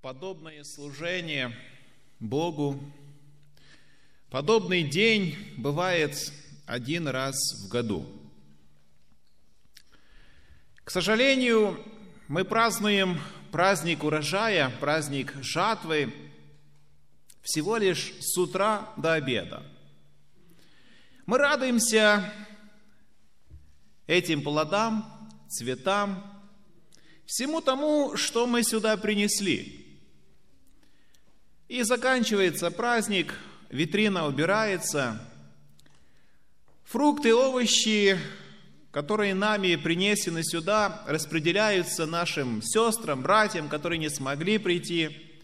подобное служение Богу, подобный день бывает один раз в году. К сожалению, мы празднуем праздник урожая, праздник жатвы всего лишь с утра до обеда. Мы радуемся этим плодам, цветам, всему тому, что мы сюда принесли. И заканчивается праздник, витрина убирается, фрукты, овощи, которые нами принесены сюда, распределяются нашим сестрам, братьям, которые не смогли прийти.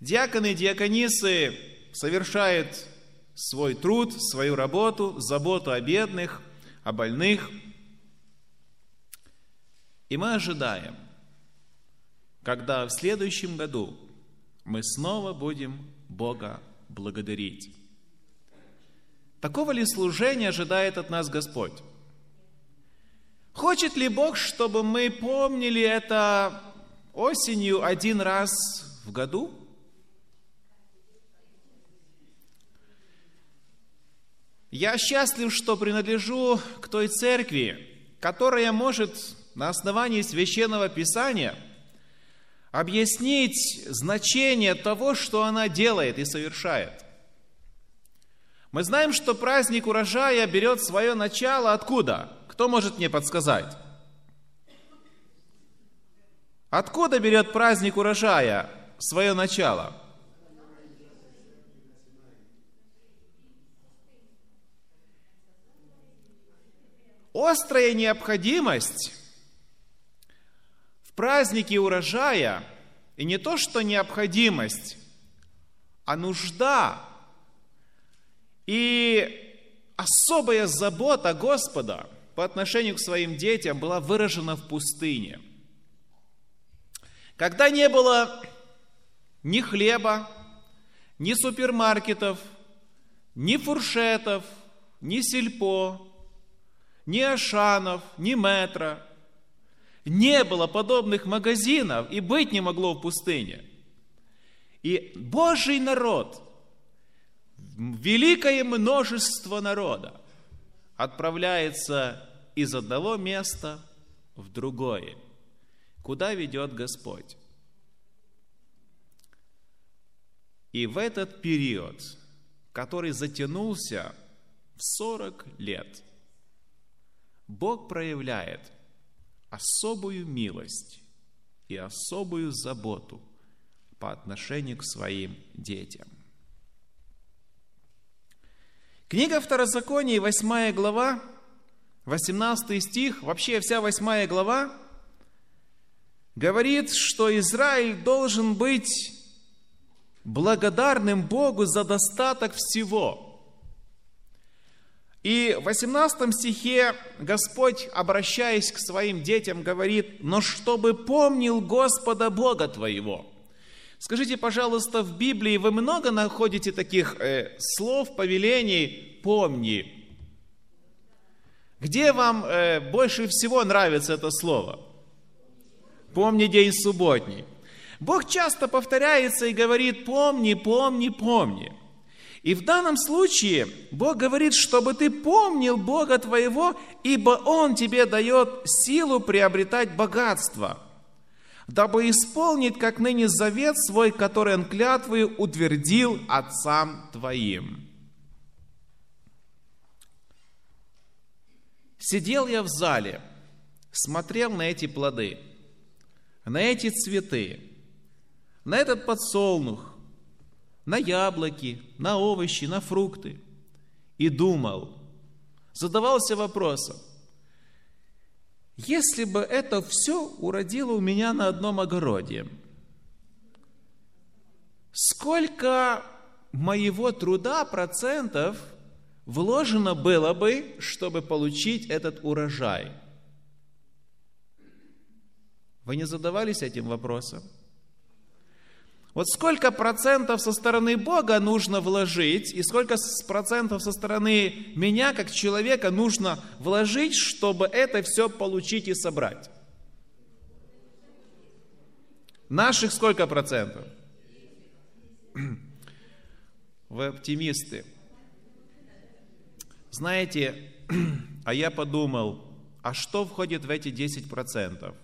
Диаконы и диаконисы совершают свой труд, свою работу, заботу о бедных, о больных. И мы ожидаем, когда в следующем году мы снова будем Бога благодарить. Такого ли служения ожидает от нас Господь? Хочет ли Бог, чтобы мы помнили это осенью один раз в году? Я счастлив, что принадлежу к той церкви, которая может на основании священного писания – объяснить значение того, что она делает и совершает. Мы знаем, что праздник урожая берет свое начало откуда? Кто может мне подсказать? Откуда берет праздник урожая свое начало? Острая необходимость праздники урожая, и не то, что необходимость, а нужда и особая забота Господа по отношению к своим детям была выражена в пустыне. Когда не было ни хлеба, ни супермаркетов, ни фуршетов, ни сельпо, ни ашанов, ни метро – не было подобных магазинов и быть не могло в пустыне. И Божий народ, великое множество народа отправляется из одного места в другое. Куда ведет Господь? И в этот период, который затянулся в 40 лет, Бог проявляет особую милость и особую заботу по отношению к своим детям. Книга Второзакония, 8 глава, 18 стих, вообще вся 8 глава, говорит, что Израиль должен быть благодарным Богу за достаток всего – и в 18 стихе Господь, обращаясь к своим детям, говорит, «Но чтобы помнил Господа Бога твоего». Скажите, пожалуйста, в Библии вы много находите таких э, слов, повелений «помни»? Где вам э, больше всего нравится это слово? «Помни день субботний». Бог часто повторяется и говорит «помни, помни, помни». И в данном случае Бог говорит, чтобы ты помнил Бога твоего, ибо Он тебе дает силу приобретать богатство, дабы исполнить, как ныне завет свой, который Он клятвою утвердил отцам твоим. Сидел я в зале, смотрел на эти плоды, на эти цветы, на этот подсолнух, на яблоки, на овощи, на фрукты. И думал, задавался вопросом, если бы это все уродило у меня на одном огороде, сколько моего труда процентов вложено было бы, чтобы получить этот урожай? Вы не задавались этим вопросом? Вот сколько процентов со стороны Бога нужно вложить, и сколько процентов со стороны меня, как человека, нужно вложить, чтобы это все получить и собрать? Наших сколько процентов? Вы оптимисты. Знаете, а я подумал, а что входит в эти 10%?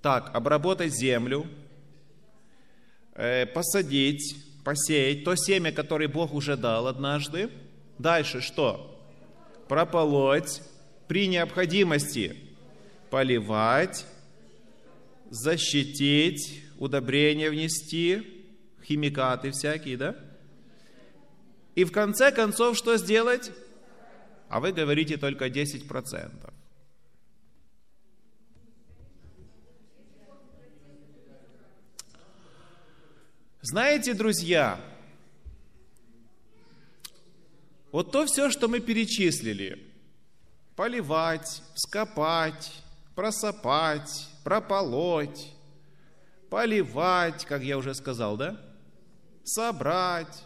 Так, обработать землю, посадить, посеять то семя, которое Бог уже дал однажды. Дальше что? Прополоть, при необходимости поливать, защитить, удобрения внести, химикаты всякие, да? И в конце концов что сделать? А вы говорите только 10%. Знаете, друзья, вот то все, что мы перечислили, поливать, скопать, просопать, прополоть, поливать, как я уже сказал, да? Собрать.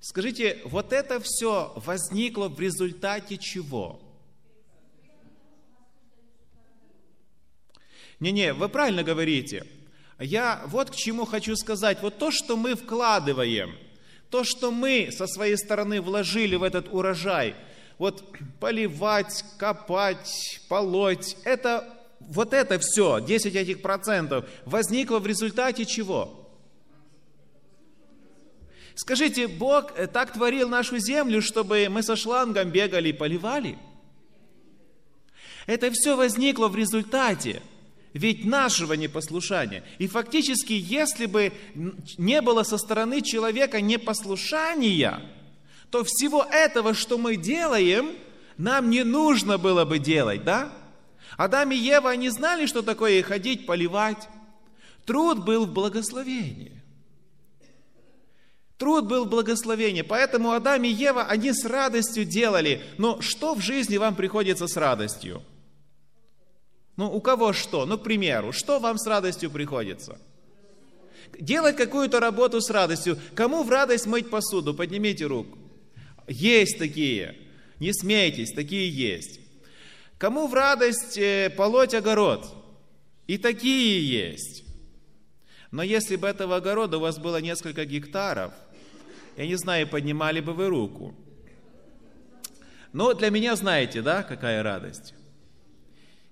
Скажите, вот это все возникло в результате чего? Не-не, вы правильно говорите. Я вот к чему хочу сказать. Вот то, что мы вкладываем, то, что мы со своей стороны вложили в этот урожай, вот поливать, копать, полоть, это вот это все, 10 этих процентов, возникло в результате чего? Скажите, Бог э, так творил нашу землю, чтобы мы со шлангом бегали и поливали? Это все возникло в результате ведь нашего непослушания. И фактически, если бы не было со стороны человека непослушания, то всего этого, что мы делаем, нам не нужно было бы делать, да? Адам и Ева, они знали, что такое ходить, поливать. Труд был в благословении. Труд был в благословении. Поэтому Адам и Ева, они с радостью делали. Но что в жизни вам приходится с радостью? Ну, у кого что? Ну, к примеру, что вам с радостью приходится? Делать какую-то работу с радостью. Кому в радость мыть посуду? Поднимите руку. Есть такие. Не смейтесь, такие есть. Кому в радость э, полоть огород? И такие есть. Но если бы этого огорода у вас было несколько гектаров, я не знаю, поднимали бы вы руку. Но для меня знаете, да, какая радость?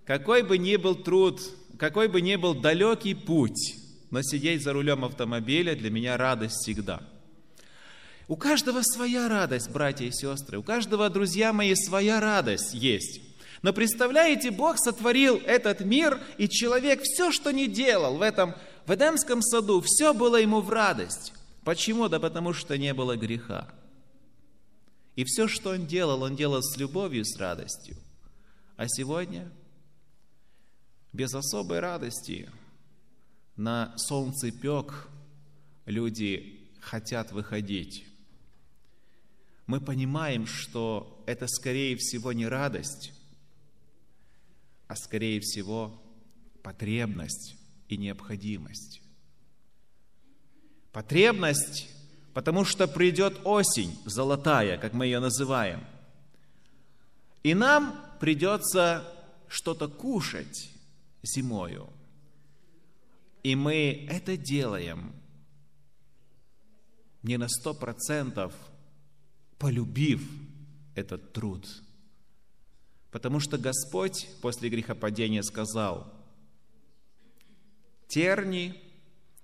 Какой бы ни был труд, какой бы ни был далекий путь, но сидеть за рулем автомобиля для меня радость всегда – у каждого своя радость, братья и сестры. У каждого, друзья мои, своя радость есть. Но представляете, Бог сотворил этот мир, и человек все, что не делал в этом, в Эдемском саду, все было ему в радость. Почему? Да потому что не было греха. И все, что он делал, он делал с любовью, с радостью. А сегодня без особой радости на солнце пек люди хотят выходить. Мы понимаем, что это скорее всего не радость, а скорее всего потребность и необходимость. Потребность, потому что придет осень золотая, как мы ее называем. И нам придется что-то кушать зимою. И мы это делаем не на сто процентов, полюбив этот труд – Потому что Господь после грехопадения сказал, терни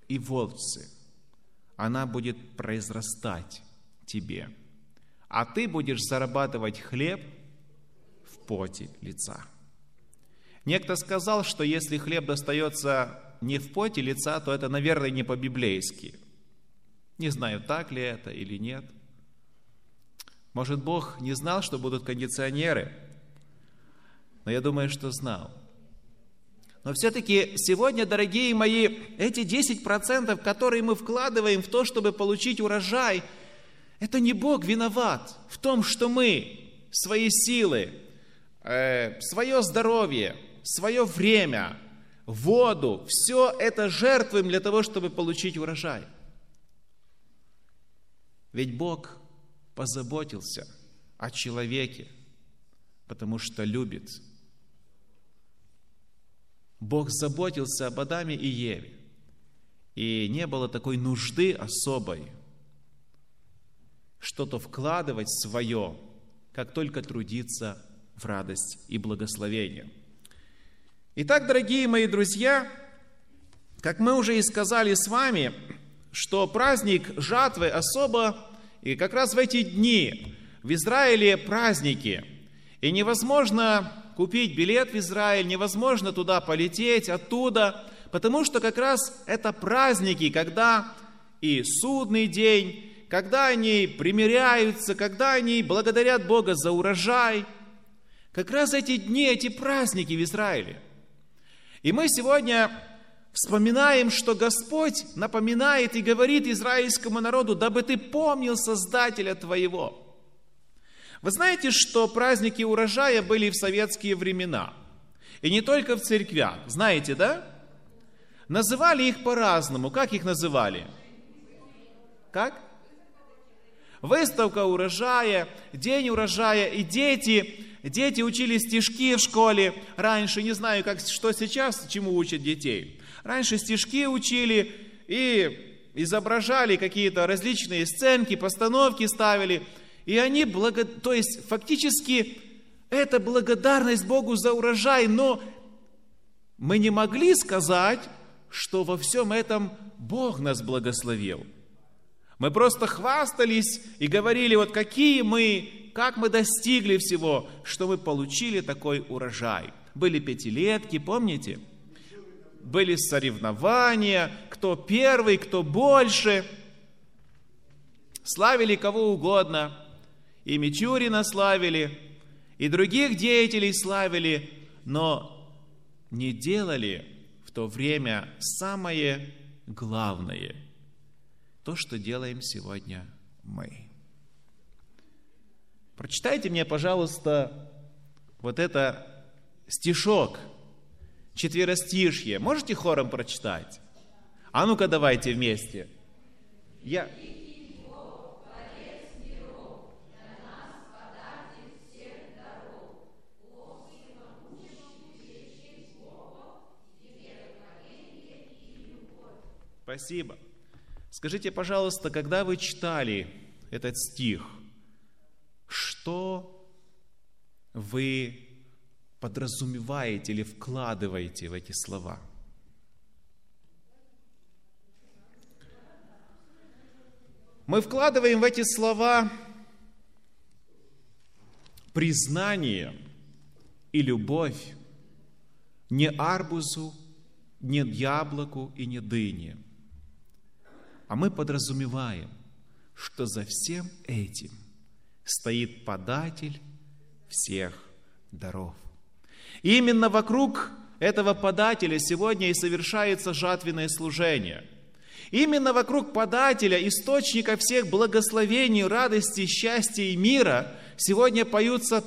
и волцы, она будет произрастать тебе, а ты будешь зарабатывать хлеб в поте лица. Некто сказал, что если хлеб достается не в поте лица, то это, наверное, не по-библейски. Не знаю, так ли это или нет. Может, Бог не знал, что будут кондиционеры – но я думаю, что знал. Но все-таки сегодня, дорогие мои, эти 10%, которые мы вкладываем в то, чтобы получить урожай, это не Бог виноват в том, что мы свои силы, э, свое здоровье, свое время, воду, все это жертвуем для того, чтобы получить урожай. Ведь Бог позаботился о человеке, потому что любит Бог заботился об Адаме и Еве. И не было такой нужды особой что-то вкладывать свое, как только трудиться в радость и благословение. Итак, дорогие мои друзья, как мы уже и сказали с вами, что праздник жатвы особо, и как раз в эти дни в Израиле праздники, и невозможно купить билет в Израиль, невозможно туда полететь, оттуда, потому что как раз это праздники, когда и судный день, когда они примиряются, когда они благодарят Бога за урожай. Как раз эти дни, эти праздники в Израиле. И мы сегодня вспоминаем, что Господь напоминает и говорит израильскому народу, дабы ты помнил Создателя твоего. Вы знаете, что праздники урожая были в советские времена. И не только в церквях. Знаете, да? Называли их по-разному. Как их называли? Как? Выставка урожая, день урожая. И дети, дети учили стишки в школе раньше. Не знаю, как, что сейчас, чему учат детей. Раньше стишки учили и изображали какие-то различные сценки, постановки ставили. И они, благо... то есть фактически это благодарность Богу за урожай, но мы не могли сказать, что во всем этом Бог нас благословил. Мы просто хвастались и говорили, вот какие мы, как мы достигли всего, что мы получили такой урожай. Были пятилетки, помните? Были соревнования, кто первый, кто больше. Славили кого угодно. И Мичурина славили, и других деятелей славили, но не делали то время самое главное, то, что делаем сегодня мы. Прочитайте мне, пожалуйста, вот это стишок, четверостишье. Можете хором прочитать? А ну-ка давайте вместе. Я... Спасибо. Скажите, пожалуйста, когда вы читали этот стих, что вы подразумеваете или вкладываете в эти слова? Мы вкладываем в эти слова признание и любовь не арбузу, не яблоку и не дыне – а мы подразумеваем, что за всем этим стоит податель всех даров. И именно вокруг этого подателя сегодня и совершается жатвенное служение. Именно вокруг подателя, источника всех благословений, радости, счастья и мира, сегодня поются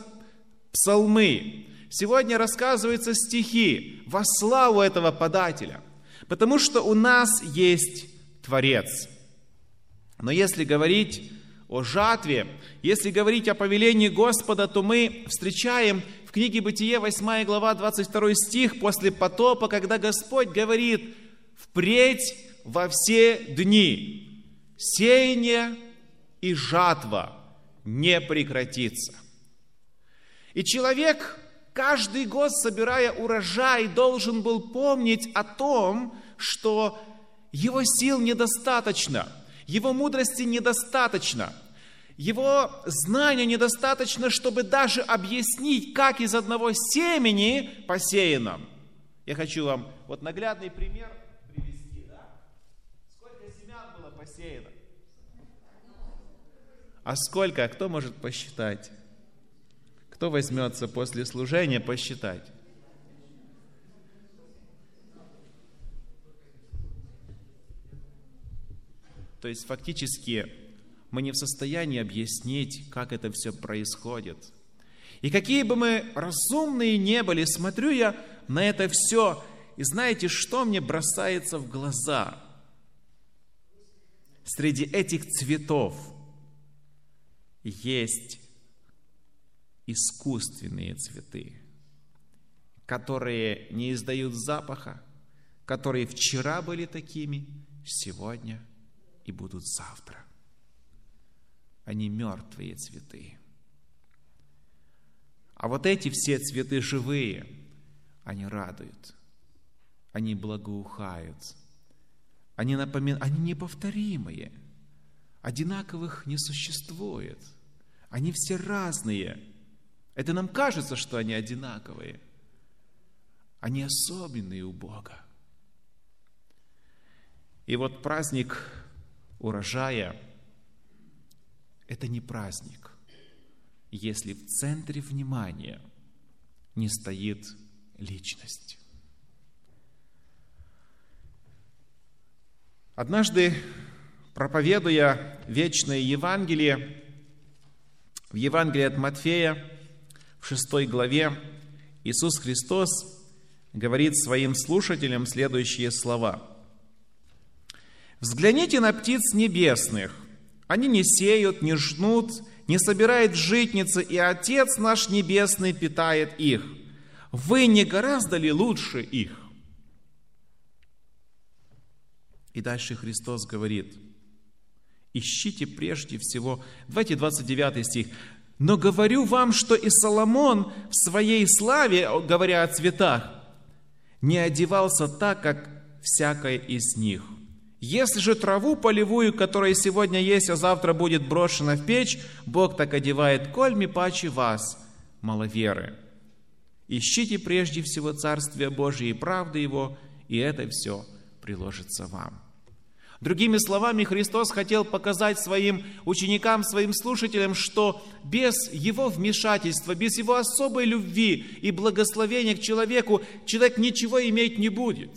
псалмы, сегодня рассказываются стихи во славу этого подателя. Потому что у нас есть Творец. Но если говорить о жатве, если говорить о повелении Господа, то мы встречаем в книге Бытие 8 глава 22 стих после потопа, когда Господь говорит «Впредь во все дни сеяние и жатва не прекратится». И человек, каждый год собирая урожай, должен был помнить о том, что его сил недостаточно, его мудрости недостаточно, его знания недостаточно, чтобы даже объяснить, как из одного семени посеяно. Я хочу вам вот наглядный пример привести. Да? Сколько семян было посеяно? А сколько? Кто может посчитать? Кто возьмется после служения посчитать? То есть фактически мы не в состоянии объяснить, как это все происходит. И какие бы мы разумные не были, смотрю я на это все, и знаете, что мне бросается в глаза? Среди этих цветов есть искусственные цветы, которые не издают запаха, которые вчера были такими, сегодня и будут завтра. Они мертвые цветы. А вот эти все цветы живые, они радуют, они благоухают, они напоминают, они неповторимые, одинаковых не существует, они все разные. Это нам кажется, что они одинаковые. Они особенные у Бога. И вот праздник урожая – это не праздник, если в центре внимания не стоит личность. Однажды, проповедуя вечное Евангелие, в Евангелии от Матфея, в шестой главе, Иисус Христос говорит своим слушателям следующие слова. «Взгляните на птиц небесных. Они не сеют, не жнут, не собирают житницы, и Отец наш Небесный питает их. Вы не гораздо ли лучше их?» И дальше Христос говорит, ищите прежде всего, давайте 29 стих, «Но говорю вам, что и Соломон в своей славе, говоря о цветах, не одевался так, как всякое из них. Если же траву полевую, которая сегодня есть, а завтра будет брошена в печь, Бог так одевает кольми паче вас, маловеры. Ищите прежде всего Царствие Божие и правды Его, и это все приложится вам. Другими словами, Христос хотел показать своим ученикам, своим слушателям, что без Его вмешательства, без Его особой любви и благословения к человеку, человек ничего иметь не будет.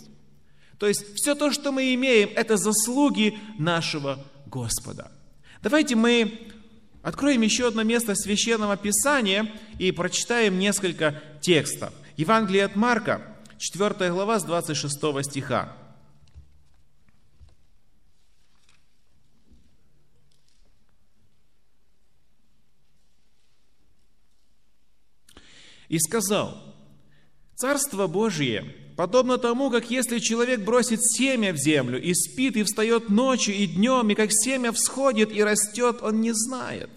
То есть все то, что мы имеем, это заслуги нашего Господа. Давайте мы откроем еще одно место Священного Писания и прочитаем несколько текстов. Евангелие от Марка, 4 глава с 26 стиха. и сказал, «Царство Божие подобно тому, как если человек бросит семя в землю и спит, и встает ночью и днем, и как семя всходит и растет, он не знает.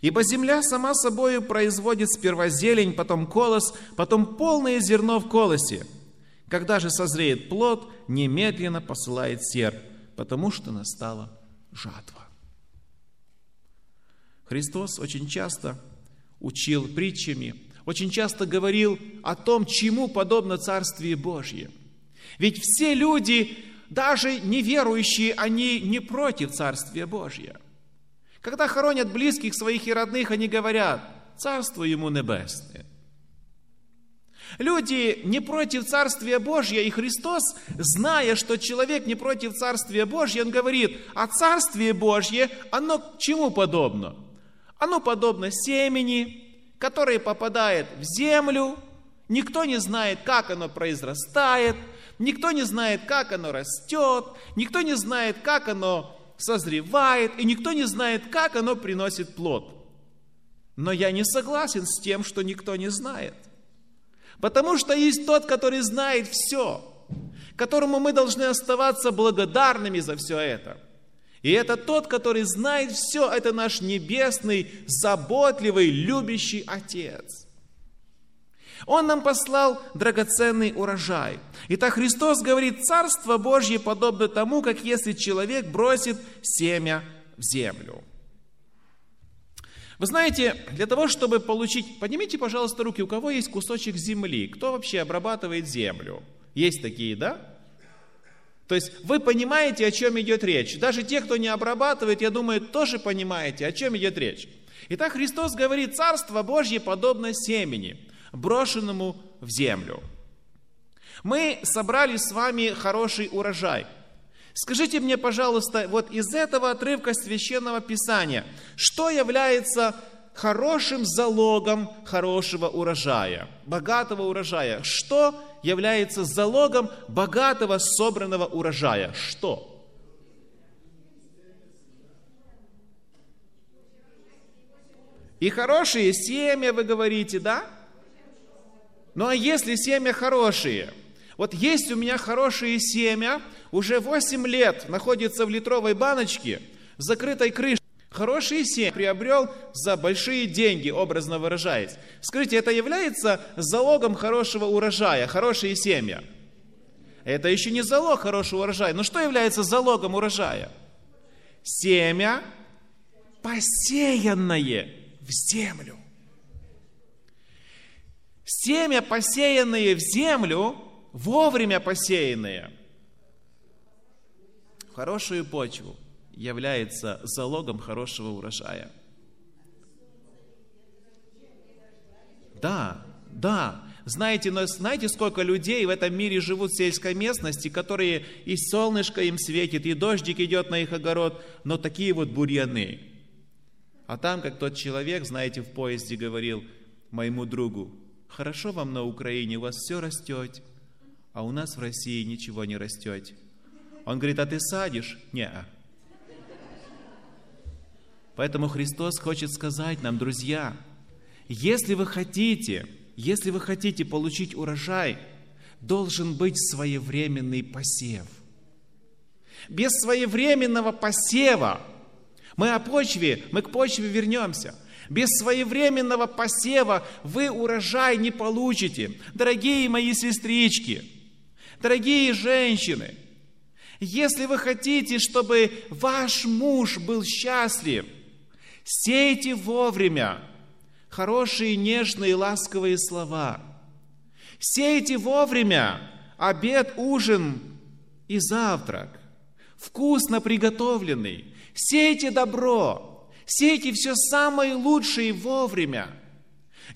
Ибо земля сама собою производит сперва зелень, потом колос, потом полное зерно в колосе. Когда же созреет плод, немедленно посылает серп, потому что настала жатва. Христос очень часто учил притчами очень часто говорил о том, чему подобно Царствие Божье. Ведь все люди, даже неверующие, они не против Царствия Божьего. Когда хоронят близких своих и родных, они говорят, Царство Ему Небесное. Люди не против Царствия Божьего, и Христос, зная, что человек не против Царствия Божьего, Он говорит, а Царствие Божье, оно к чему подобно? Оно подобно семени, которое попадает в землю, никто не знает, как оно произрастает, никто не знает, как оно растет, никто не знает, как оно созревает, и никто не знает, как оно приносит плод. Но я не согласен с тем, что никто не знает. Потому что есть тот, который знает все, которому мы должны оставаться благодарными за все это – и это тот, который знает все, это наш небесный, заботливый, любящий Отец. Он нам послал драгоценный урожай. Итак, Христос говорит, Царство Божье подобно тому, как если человек бросит семя в землю. Вы знаете, для того, чтобы получить... Поднимите, пожалуйста, руки, у кого есть кусочек земли? Кто вообще обрабатывает землю? Есть такие, да? То есть вы понимаете, о чем идет речь. Даже те, кто не обрабатывает, я думаю, тоже понимаете, о чем идет речь. Итак, Христос говорит, Царство Божье подобно семени, брошенному в землю. Мы собрали с вами хороший урожай. Скажите мне, пожалуйста, вот из этого отрывка Священного Писания, что является хорошим залогом хорошего урожая, богатого урожая? Что является залогом богатого собранного урожая. Что? И хорошие семя, вы говорите, да? Ну а если семя хорошие? Вот есть у меня хорошие семя, уже 8 лет находится в литровой баночке, в закрытой крышке. Хорошие семя приобрел за большие деньги, образно выражаясь. Скажите, это является залогом хорошего урожая, хорошие семя? Это еще не залог хорошего урожая. Но что является залогом урожая? Семя, посеянное в землю. Семя, посеянное в землю, вовремя посеянное, в хорошую почву, является залогом хорошего урожая. Да, да. Знаете, но знаете, сколько людей в этом мире живут в сельской местности, которые и солнышко им светит, и дождик идет на их огород, но такие вот бурьяны. А там, как тот человек, знаете, в поезде говорил моему другу, Хорошо вам на Украине, у вас все растет, а у нас в России ничего не растет. Он говорит, а ты садишь? Не. Поэтому Христос хочет сказать нам, друзья, если вы хотите, если вы хотите получить урожай, должен быть своевременный посев. Без своевременного посева мы о почве, мы к почве вернемся – без своевременного посева вы урожай не получите. Дорогие мои сестрички, дорогие женщины, если вы хотите, чтобы ваш муж был счастлив, сейте вовремя хорошие, нежные, ласковые слова. Сейте вовремя обед, ужин и завтрак, вкусно приготовленный. Сейте добро, Сейте все самое лучшее вовремя.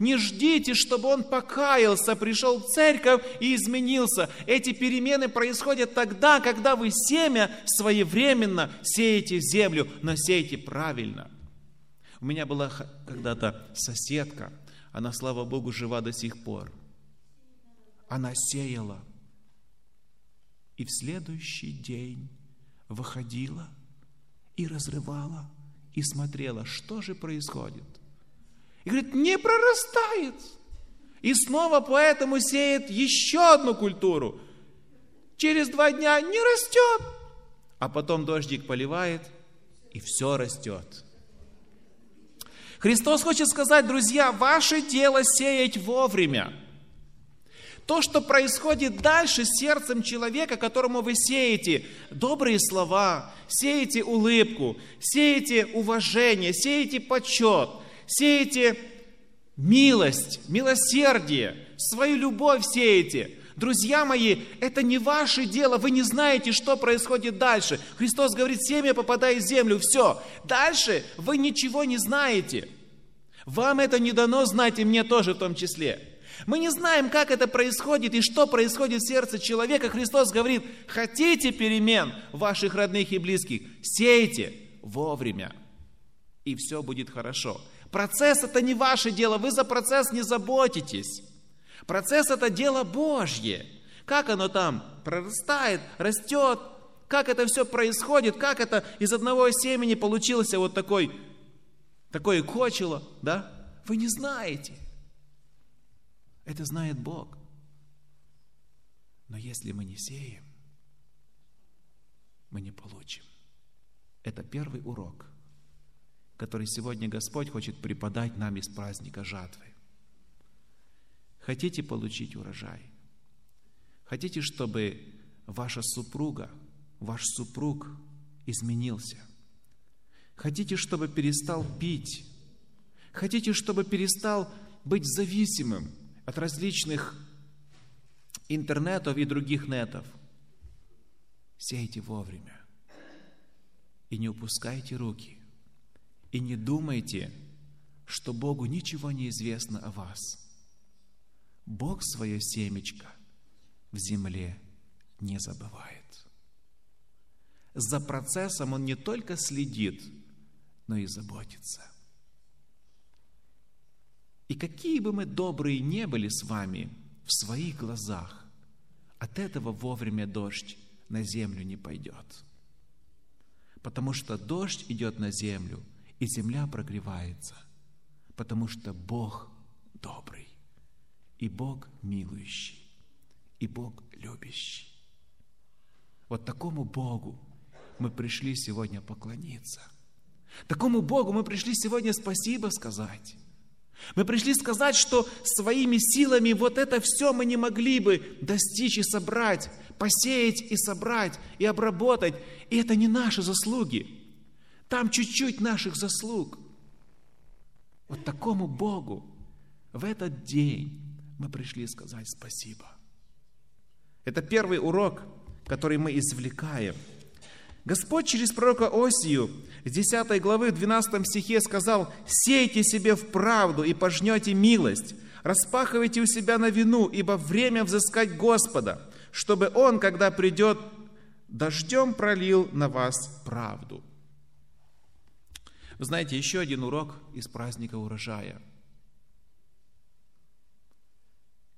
Не ждите, чтобы он покаялся, пришел в церковь и изменился. Эти перемены происходят тогда, когда вы семя своевременно сеете в землю, но сеете правильно. У меня была когда-то соседка, она, слава Богу, жива до сих пор. Она сеяла. И в следующий день выходила и разрывала и смотрела, что же происходит. И говорит, не прорастает. И снова поэтому сеет еще одну культуру. Через два дня не растет. А потом дождик поливает, и все растет. Христос хочет сказать, друзья, ваше дело сеять вовремя. То, что происходит дальше с сердцем человека, которому вы сеете добрые слова, сеете улыбку, сеете уважение, сеете почет, сеете милость, милосердие, свою любовь сеете. Друзья мои, это не ваше дело, вы не знаете, что происходит дальше. Христос говорит, семя попадает в землю, все. Дальше вы ничего не знаете. Вам это не дано знать, и мне тоже в том числе. Мы не знаем, как это происходит и что происходит в сердце человека. Христос говорит, хотите перемен ваших родных и близких, сейте вовремя, и все будет хорошо. Процесс это не ваше дело, вы за процесс не заботитесь. Процесс это дело Божье. Как оно там прорастает, растет, как это все происходит, как это из одного семени получился вот такой, такое кочело, да? Вы не знаете. Это знает Бог. Но если мы не сеем, мы не получим. Это первый урок, который сегодня Господь хочет преподать нам из праздника жатвы. Хотите получить урожай? Хотите, чтобы ваша супруга, ваш супруг изменился? Хотите, чтобы перестал пить? Хотите, чтобы перестал быть зависимым от различных интернетов и других нетов. Сейте вовремя. И не упускайте руки. И не думайте, что Богу ничего не известно о вас. Бог свое семечко в земле не забывает. За процессом Он не только следит, но и заботится. И какие бы мы добрые не были с вами в своих глазах, от этого вовремя дождь на землю не пойдет. Потому что дождь идет на землю, и земля прогревается, потому что Бог добрый и Бог милующий, и Бог любящий. Вот такому Богу мы пришли сегодня поклониться. Такому Богу мы пришли сегодня спасибо сказать. Мы пришли сказать, что своими силами вот это все мы не могли бы достичь и собрать, посеять и собрать, и обработать. И это не наши заслуги. Там чуть-чуть наших заслуг. Вот такому Богу в этот день мы пришли сказать спасибо. Это первый урок, который мы извлекаем. Господь через пророка Осию с 10 главы 12 стихе сказал, «Сейте себе в правду и пожнете милость, распахивайте у себя на вину, ибо время взыскать Господа, чтобы Он, когда придет, дождем пролил на вас правду». Вы знаете, еще один урок из праздника урожая.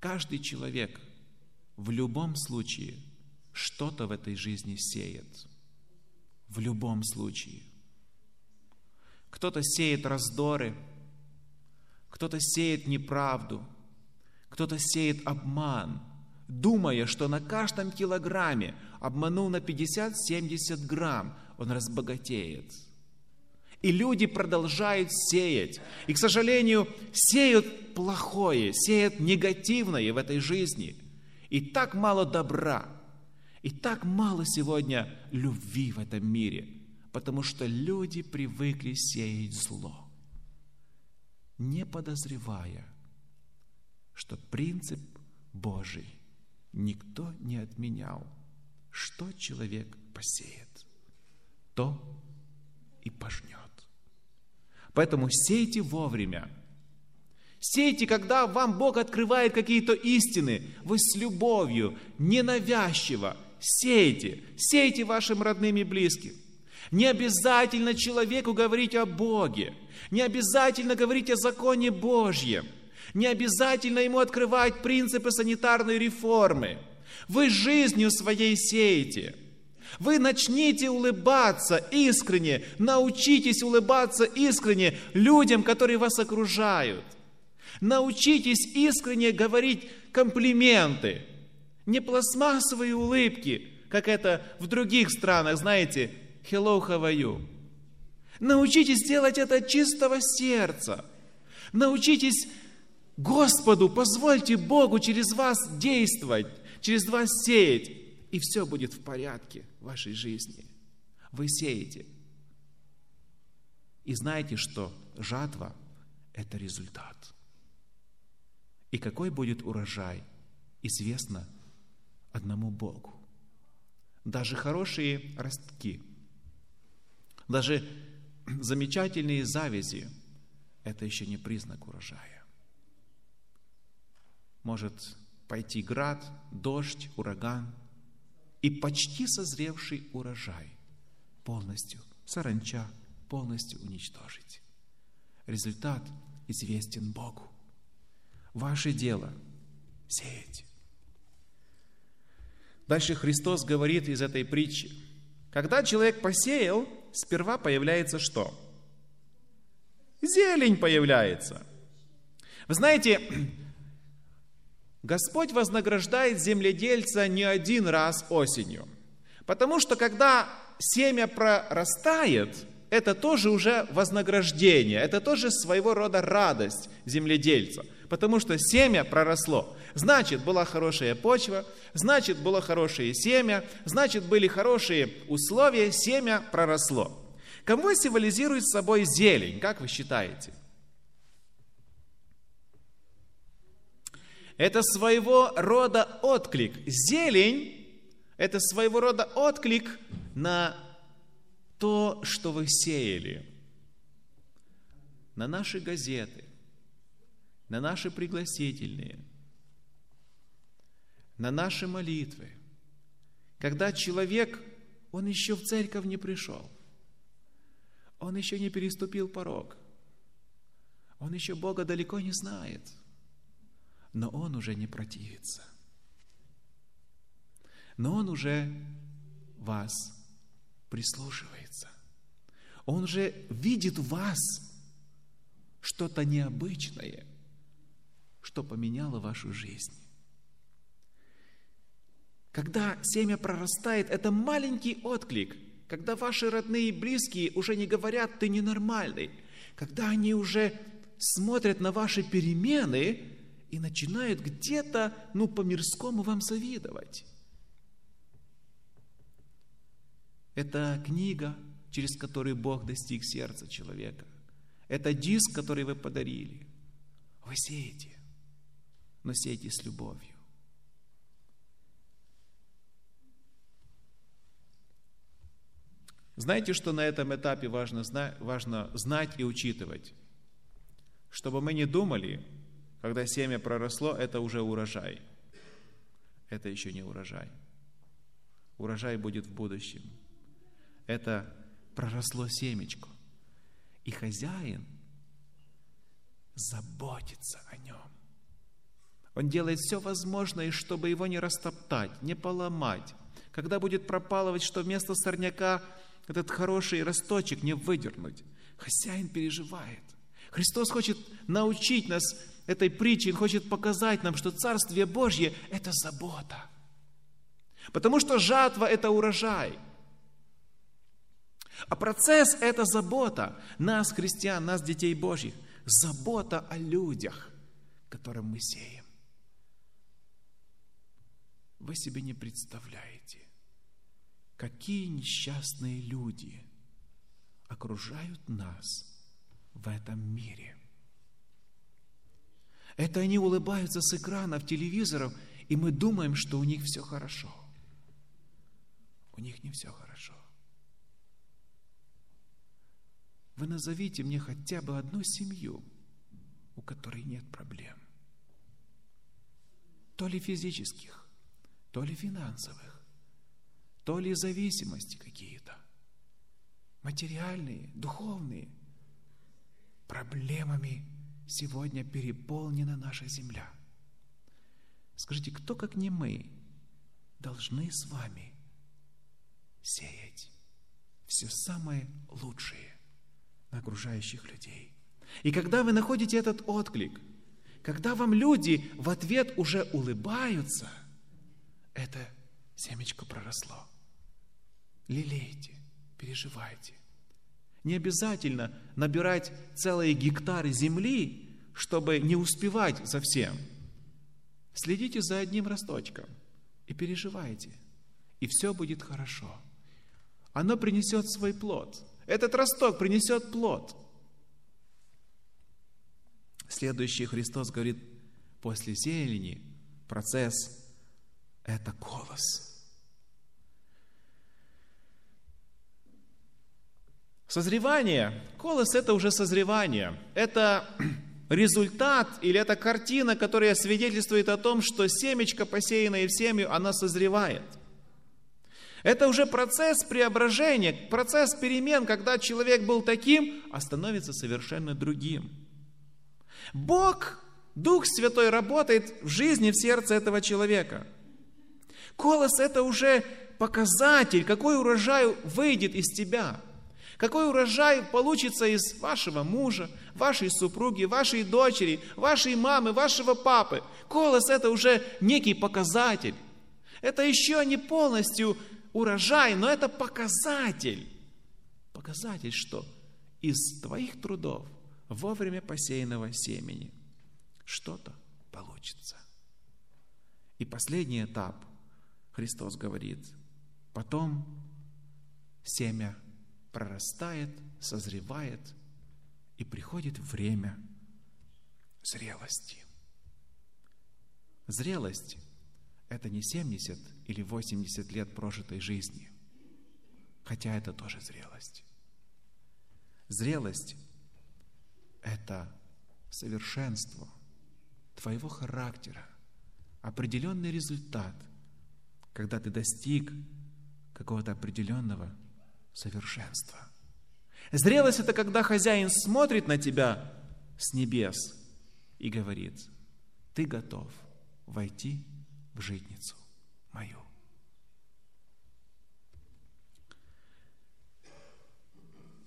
Каждый человек в любом случае что-то в этой жизни сеет. В любом случае. Кто-то сеет раздоры, кто-то сеет неправду, кто-то сеет обман, думая, что на каждом килограмме, обманул на 50-70 грамм, он разбогатеет – и люди продолжают сеять. И, к сожалению, сеют плохое, сеют негативное в этой жизни. И так мало добра, и так мало сегодня любви в этом мире, потому что люди привыкли сеять зло, не подозревая, что принцип Божий никто не отменял. Что человек посеет, то. Поэтому сейте вовремя. Сейте, когда вам Бог открывает какие-то истины. Вы с любовью, ненавязчиво. Сейте. Сейте вашим родным и близким. Не обязательно человеку говорить о Боге. Не обязательно говорить о законе Божьем. Не обязательно ему открывать принципы санитарной реформы. Вы жизнью своей сеете – вы начните улыбаться искренне, научитесь улыбаться искренне людям, которые вас окружают. Научитесь искренне говорить комплименты, не пластмассовые улыбки, как это в других странах, знаете, hello, how are you? Научитесь делать это от чистого сердца. Научитесь Господу, позвольте Богу через вас действовать, через вас сеять и все будет в порядке в вашей жизни. Вы сеете. И знаете, что жатва – это результат. И какой будет урожай, известно одному Богу. Даже хорошие ростки, даже замечательные завязи – это еще не признак урожая. Может пойти град, дождь, ураган – и почти созревший урожай полностью, саранча полностью уничтожить. Результат известен Богу. Ваше дело – сеять. Дальше Христос говорит из этой притчи. Когда человек посеял, сперва появляется что? Зелень появляется. Вы знаете, Господь вознаграждает земледельца не один раз осенью. Потому что когда семя прорастает, это тоже уже вознаграждение, это тоже своего рода радость земледельца. Потому что семя проросло. Значит, была хорошая почва, значит, было хорошее семя, значит, были хорошие условия, семя проросло. Кого символизирует собой зелень, как вы считаете? Это своего рода отклик. Зелень – это своего рода отклик на то, что вы сеяли. На наши газеты, на наши пригласительные, на наши молитвы. Когда человек, он еще в церковь не пришел, он еще не переступил порог, он еще Бога далеко не знает – но он уже не противится. Но он уже вас прислушивается. Он уже видит в вас что-то необычное, что поменяло вашу жизнь. Когда семя прорастает, это маленький отклик, когда ваши родные и близкие уже не говорят «ты ненормальный», когда они уже смотрят на ваши перемены и начинают где-то, ну, по-мирскому вам завидовать. Это книга, через которую Бог достиг сердца человека. Это диск, который вы подарили. Вы сеете, но сеете с любовью. Знаете, что на этом этапе важно, важно знать и учитывать? Чтобы мы не думали, когда семя проросло, это уже урожай. Это еще не урожай. Урожай будет в будущем. Это проросло семечко. И хозяин заботится о нем. Он делает все возможное, чтобы его не растоптать, не поломать. Когда будет пропалывать, что вместо сорняка этот хороший росточек не выдернуть. Хозяин переживает. Христос хочет научить нас этой притче, Он хочет показать нам, что Царствие Божье – это забота. Потому что жатва – это урожай. А процесс – это забота нас, христиан, нас, детей Божьих. Забота о людях, которым мы сеем. Вы себе не представляете, какие несчастные люди окружают нас в этом мире. Это они улыбаются с экранов телевизоров, и мы думаем, что у них все хорошо. У них не все хорошо. Вы назовите мне хотя бы одну семью, у которой нет проблем. То ли физических, то ли финансовых то ли зависимости какие-то, материальные, духовные. Проблемами сегодня переполнена наша земля. Скажите, кто, как не мы, должны с вами сеять все самое лучшее на окружающих людей? И когда вы находите этот отклик, когда вам люди в ответ уже улыбаются, это семечко проросло лелейте, переживайте. Не обязательно набирать целые гектары земли, чтобы не успевать за всем. Следите за одним росточком и переживайте, и все будет хорошо. Оно принесет свой плод. Этот росток принесет плод. Следующий Христос говорит, после зелени процесс – это колос – Созревание. Колос – это уже созревание. Это результат или это картина, которая свидетельствует о том, что семечко, посеянное в семью, она созревает. Это уже процесс преображения, процесс перемен, когда человек был таким, а становится совершенно другим. Бог, Дух Святой работает в жизни, в сердце этого человека. Колос – это уже показатель, какой урожай выйдет из тебя – какой урожай получится из вашего мужа, вашей супруги, вашей дочери, вашей мамы, вашего папы. Колос – это уже некий показатель. Это еще не полностью урожай, но это показатель. Показатель, что из твоих трудов вовремя посеянного семени что-то получится. И последний этап, Христос говорит, потом семя прорастает, созревает, и приходит время зрелости. Зрелость – это не 70 или 80 лет прожитой жизни, хотя это тоже зрелость. Зрелость – это совершенство твоего характера, определенный результат, когда ты достиг какого-то определенного совершенства. Зрелость – это когда хозяин смотрит на тебя с небес и говорит, ты готов войти в житницу мою.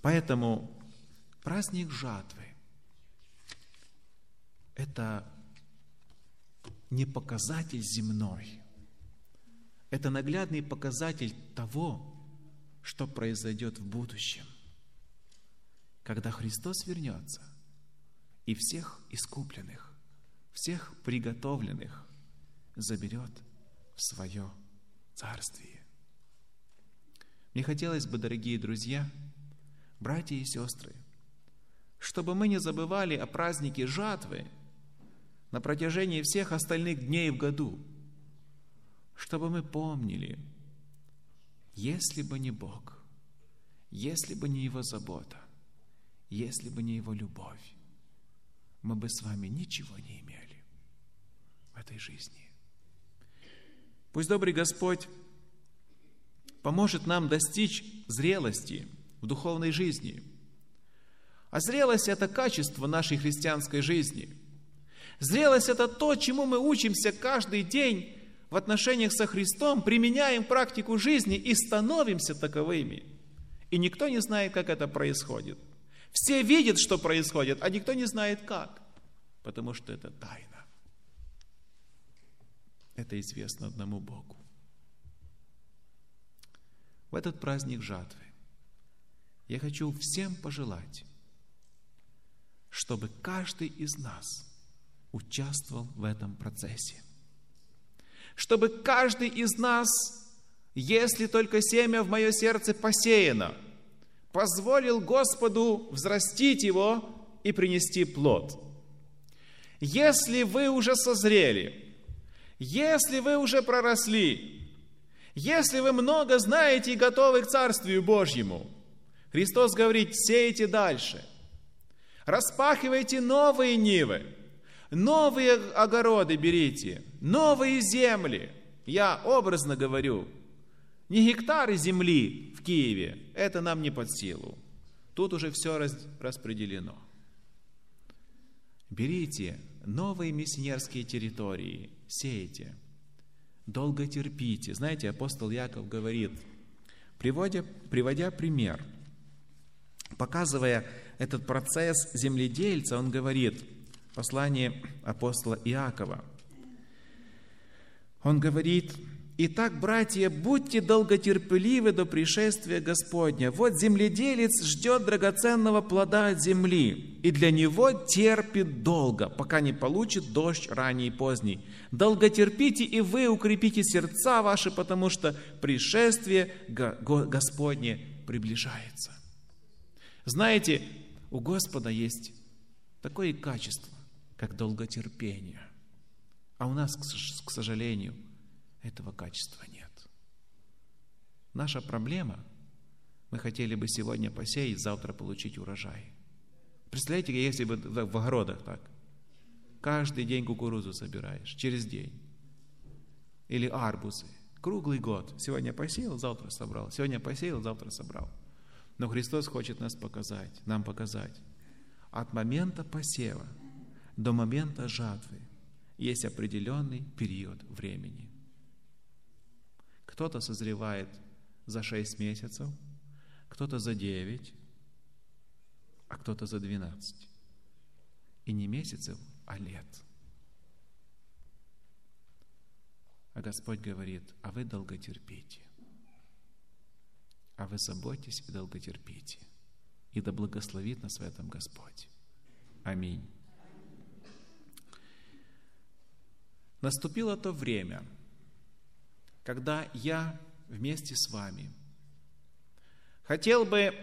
Поэтому праздник жатвы – это не показатель земной. Это наглядный показатель того, что произойдет в будущем, когда Христос вернется и всех искупленных, всех приготовленных заберет в свое царствие. Мне хотелось бы, дорогие друзья, братья и сестры, чтобы мы не забывали о празднике жатвы на протяжении всех остальных дней в году, чтобы мы помнили, если бы не Бог, если бы не Его забота, если бы не Его любовь, мы бы с вами ничего не имели в этой жизни. Пусть добрый Господь поможет нам достичь зрелости в духовной жизни. А зрелость – это качество нашей христианской жизни. Зрелость – это то, чему мы учимся каждый день в отношениях со Христом, применяем практику жизни и становимся таковыми. И никто не знает, как это происходит. Все видят, что происходит, а никто не знает, как. Потому что это тайна. Это известно одному Богу. В этот праздник жатвы я хочу всем пожелать, чтобы каждый из нас участвовал в этом процессе. Чтобы каждый из нас, если только семя в мое сердце посеяно, позволил Господу взрастить его и принести плод. Если вы уже созрели, если вы уже проросли, если вы много знаете и готовы к Царствию Божьему, Христос говорит, сейте дальше. Распахивайте новые нивы, новые огороды берите, новые земли. Я образно говорю, не гектары земли в Киеве, это нам не под силу. Тут уже все распределено. Берите новые миссионерские территории, сейте, долго терпите. Знаете, апостол Яков говорит, приводя, приводя пример – Показывая этот процесс земледельца, он говорит, послание апостола Иакова, он говорит, «Итак, братья, будьте долготерпеливы до пришествия Господня. Вот земледелец ждет драгоценного плода от земли, и для него терпит долго, пока не получит дождь ранний и поздний. Долготерпите, и вы укрепите сердца ваши, потому что пришествие Господне приближается». Знаете, у Господа есть такое качество, как долготерпение. А у нас, к сожалению, этого качества нет. Наша проблема, мы хотели бы сегодня посеять, завтра получить урожай. Представляете, если бы в огородах так. Каждый день кукурузу собираешь, через день. Или арбузы. Круглый год. Сегодня посеял, завтра собрал. Сегодня посеял, завтра собрал. Но Христос хочет нас показать, нам показать. От момента посева до момента жатвы есть определенный период времени. Кто-то созревает за 6 месяцев, кто-то за 9, а кто-то за 12. И не месяцев, а лет. А Господь говорит, а вы долго терпите а вы заботьтесь и долготерпите. И да благословит нас в этом Господь. Аминь. Наступило то время, когда я вместе с вами. Хотел бы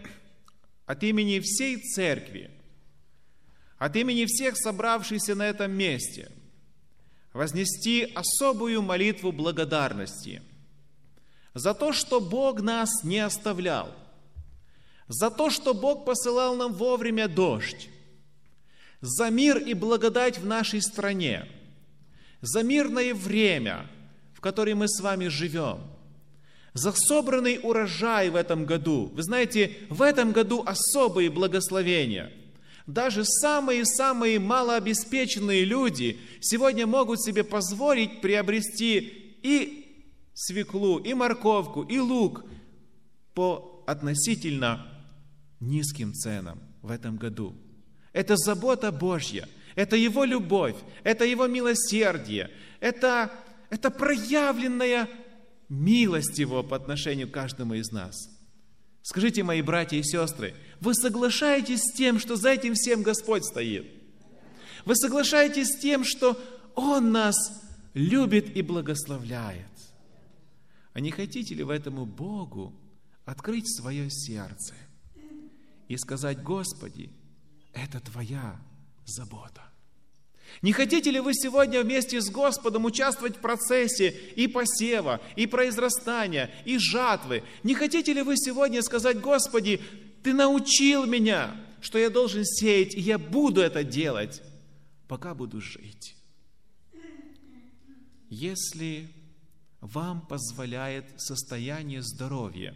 от имени всей церкви, от имени всех собравшихся на этом месте, вознести особую молитву благодарности – за то, что Бог нас не оставлял, за то, что Бог посылал нам вовремя дождь, за мир и благодать в нашей стране, за мирное время, в которое мы с вами живем, за собранный урожай в этом году. Вы знаете, в этом году особые благословения. Даже самые-самые малообеспеченные люди сегодня могут себе позволить приобрести и свеклу, и морковку, и лук по относительно низким ценам в этом году. Это забота Божья. Это Его любовь, это Его милосердие, это, это проявленная милость Его по отношению к каждому из нас. Скажите, мои братья и сестры, вы соглашаетесь с тем, что за этим всем Господь стоит? Вы соглашаетесь с тем, что Он нас любит и благословляет? А не хотите ли в этому Богу открыть свое сердце и сказать, Господи, это Твоя забота? Не хотите ли вы сегодня вместе с Господом участвовать в процессе и посева, и произрастания, и жатвы? Не хотите ли вы сегодня сказать, Господи, Ты научил меня, что я должен сеять, и я буду это делать, пока буду жить? Если вам позволяет состояние здоровья,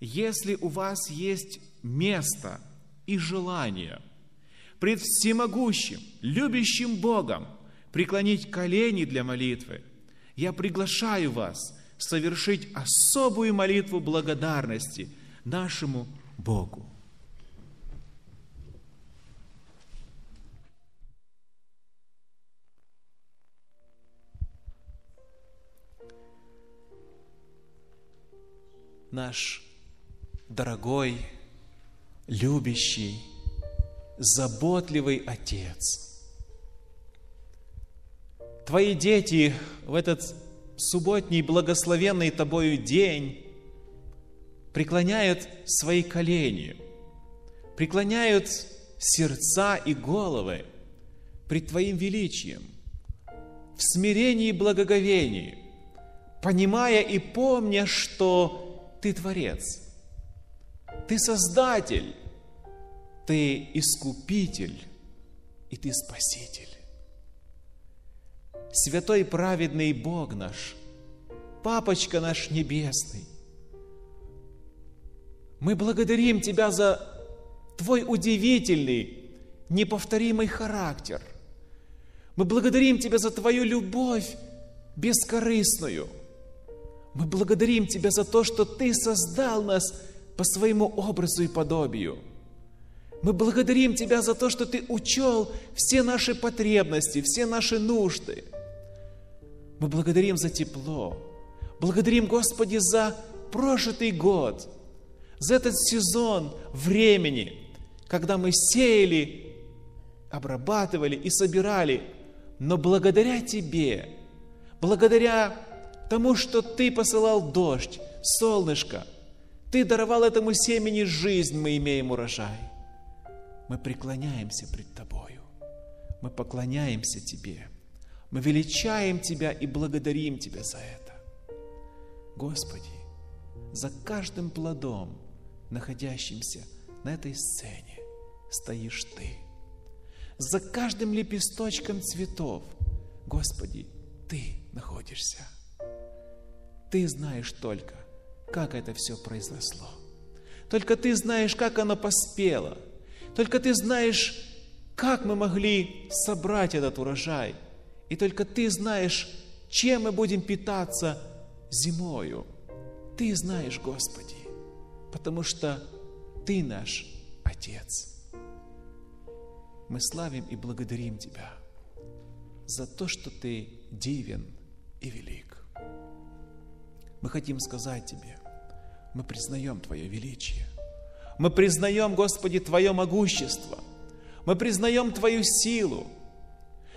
если у вас есть место и желание – пред всемогущим, любящим Богом преклонить колени для молитвы, я приглашаю вас совершить особую молитву благодарности нашему Богу. Наш дорогой, любящий, заботливый Отец. Твои дети в этот субботний благословенный Тобою день преклоняют свои колени, преклоняют сердца и головы пред Твоим величием, в смирении и благоговении, понимая и помня, что Ты Творец, Ты Создатель, ты искупитель, и Ты спаситель. Святой праведный Бог наш, Папочка наш небесный, мы благодарим Тебя за Твой удивительный, неповторимый характер. Мы благодарим Тебя за Твою любовь бескорыстную. Мы благодарим Тебя за то, что Ты создал нас по своему образу и подобию – мы благодарим Тебя за то, что Ты учел все наши потребности, все наши нужды. Мы благодарим за тепло. Благодарим, Господи, за прожитый год, за этот сезон времени, когда мы сеяли, обрабатывали и собирали. Но благодаря Тебе, благодаря тому, что Ты посылал дождь, солнышко, Ты даровал этому семени жизнь, мы имеем урожай мы преклоняемся пред Тобою, мы поклоняемся Тебе, мы величаем Тебя и благодарим Тебя за это. Господи, за каждым плодом, находящимся на этой сцене, стоишь Ты. За каждым лепесточком цветов, Господи, Ты находишься. Ты знаешь только, как это все произошло. Только Ты знаешь, как оно поспело – только Ты знаешь, как мы могли собрать этот урожай. И только Ты знаешь, чем мы будем питаться зимою. Ты знаешь, Господи, потому что Ты наш Отец. Мы славим и благодарим Тебя за то, что Ты дивен и велик. Мы хотим сказать Тебе, мы признаем Твое величие – мы признаем, Господи, Твое могущество. Мы признаем Твою силу.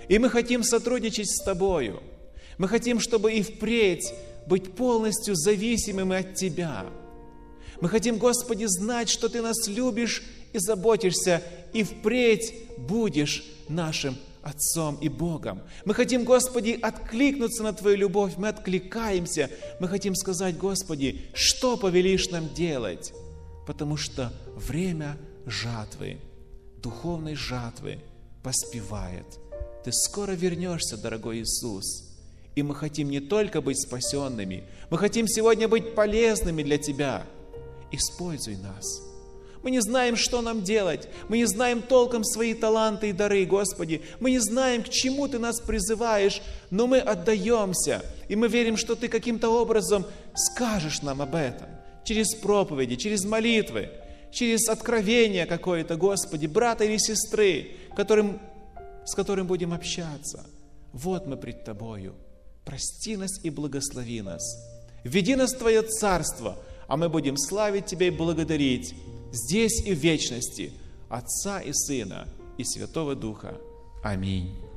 И мы хотим сотрудничать с Тобою. Мы хотим, чтобы и впредь быть полностью зависимыми от Тебя. Мы хотим, Господи, знать, что Ты нас любишь и заботишься, и впредь будешь нашим Отцом и Богом. Мы хотим, Господи, откликнуться на Твою любовь. Мы откликаемся. Мы хотим сказать, Господи, что повелишь нам делать? Потому что время жатвы, духовной жатвы поспевает. Ты скоро вернешься, дорогой Иисус. И мы хотим не только быть спасенными, мы хотим сегодня быть полезными для Тебя. Используй нас. Мы не знаем, что нам делать. Мы не знаем толком свои таланты и дары, Господи. Мы не знаем, к чему Ты нас призываешь, но мы отдаемся. И мы верим, что Ты каким-то образом скажешь нам об этом через проповеди, через молитвы, через откровение какое-то, Господи, брата или сестры, которым с которым будем общаться. Вот мы пред Тобою. Прости нас и благослови нас. Введи нас в Твое Царство, а мы будем славить Тебя и благодарить здесь и в вечности Отца и Сына и Святого Духа. Аминь.